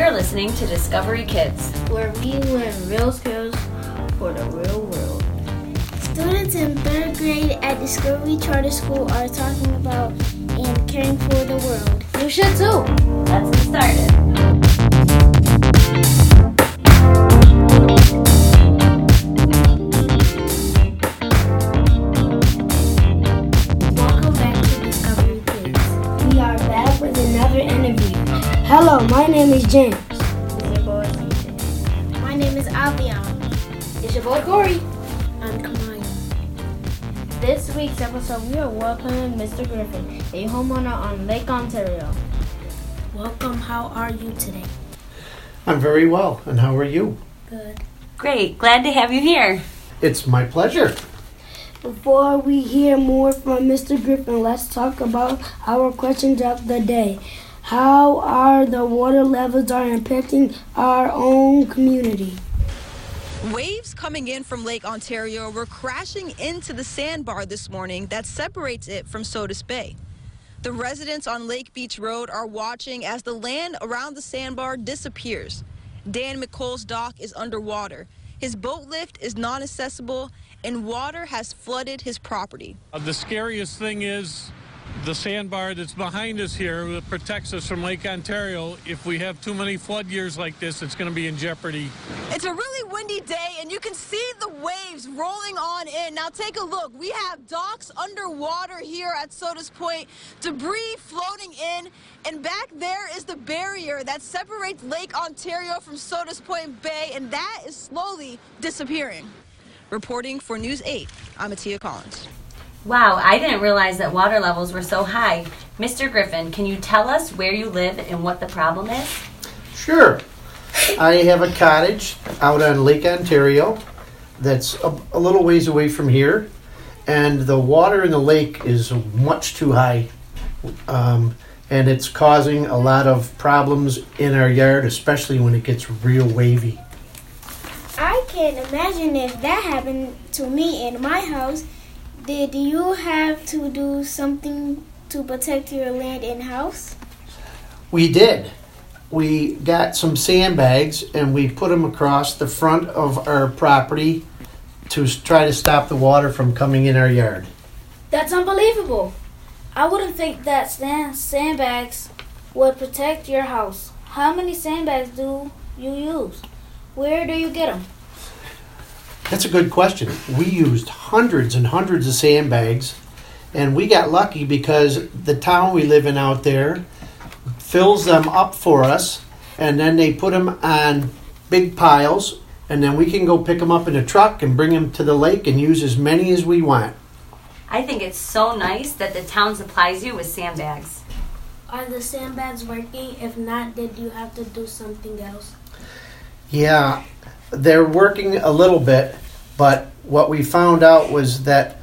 You're listening to Discovery Kids. where we learn real skills for the real world. Students in third grade at Discovery Charter School are talking about and caring for the world. You should too. Let's get started. My name is James. My name is Avion. It's your boy Corey. I'm Kamaya. This week's episode, we are welcoming Mr. Griffin, a homeowner on Lake Ontario. Welcome. How are you today? I'm very well, and how are you? Good. Great. Glad to have you here. It's my pleasure. Before we hear more from Mr. Griffin, let's talk about our questions of the day. How are the water levels are impacting our own community? Waves coming in from Lake Ontario were crashing into the sandbar this morning that separates it from Sodus Bay. The residents on Lake Beach Road are watching as the land around the sandbar disappears. Dan McColl's dock is underwater. His boat lift is non accessible, and water has flooded his property. Uh, The scariest thing is the sandbar that's behind us here that protects us from Lake Ontario. If we have too many flood years like this, it's going to be in jeopardy. It's a really windy day, and you can see the waves rolling on in. Now, take a look. We have docks underwater here at Sodus Point, debris floating in, and back there is the barrier that separates Lake Ontario from Sodus Point Bay, and that is slowly disappearing. Reporting for News 8, I'm Atia Collins. Wow, I didn't realize that water levels were so high. Mr. Griffin, can you tell us where you live and what the problem is? Sure. I have a cottage out on Lake Ontario that's a, a little ways away from here, and the water in the lake is much too high, um, and it's causing a lot of problems in our yard, especially when it gets real wavy. I can't imagine if that happened to me in my house. Did you have to do something to protect your land and house? We did. We got some sandbags and we put them across the front of our property to try to stop the water from coming in our yard. That's unbelievable. I wouldn't think that sand, sandbags would protect your house. How many sandbags do you use? Where do you get them? That's a good question. We used hundreds and hundreds of sandbags, and we got lucky because the town we live in out there fills them up for us, and then they put them on big piles, and then we can go pick them up in a truck and bring them to the lake and use as many as we want. I think it's so nice that the town supplies you with sandbags. Are the sandbags working? If not, did you have to do something else? Yeah, they're working a little bit, but what we found out was that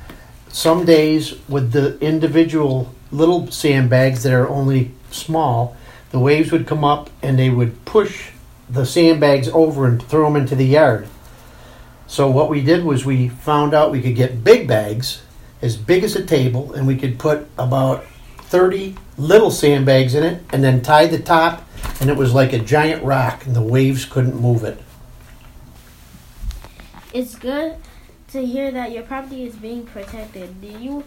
some days with the individual little sandbags that are only small, the waves would come up and they would push the sandbags over and throw them into the yard. So what we did was we found out we could get big bags, as big as a table, and we could put about 30 little sandbags in it and then tie the top and it was like a giant rock and the waves couldn't move it. It's good to hear that your property is being protected. Do you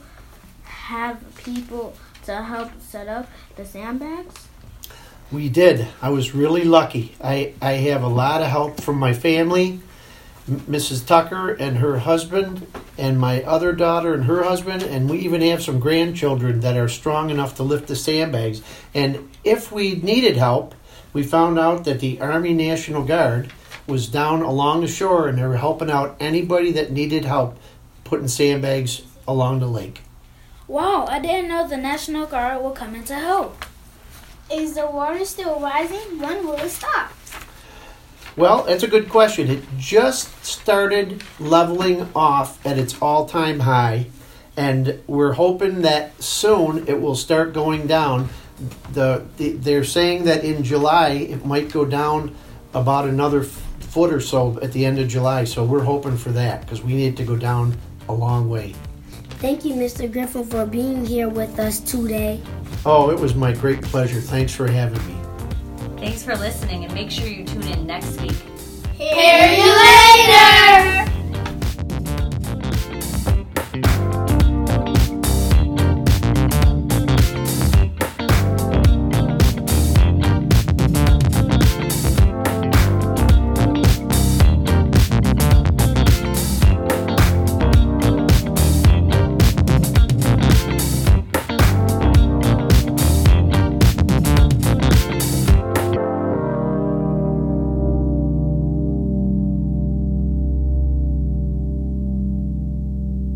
have people to help set up the sandbags? We did. I was really lucky. I, I have a lot of help from my family, Mrs. Tucker and her husband, and my other daughter and her husband, and we even have some grandchildren that are strong enough to lift the sandbags. And if we needed help, we found out that the Army National Guard was down along the shore and they were helping out anybody that needed help putting sandbags along the lake. Wow, I didn't know the National Guard will come in to help. Is the water still rising? When will it stop? Well, that's a good question. It just started leveling off at its all time high, and we're hoping that soon it will start going down. The, the They're saying that in July it might go down about another f- foot or so at the end of July, so we're hoping for that because we need to go down a long way. Thank you, Mr. Griffin, for being here with us today. Oh, it was my great pleasure. Thanks for having me. Thanks for listening and make sure you tune in next week. Here you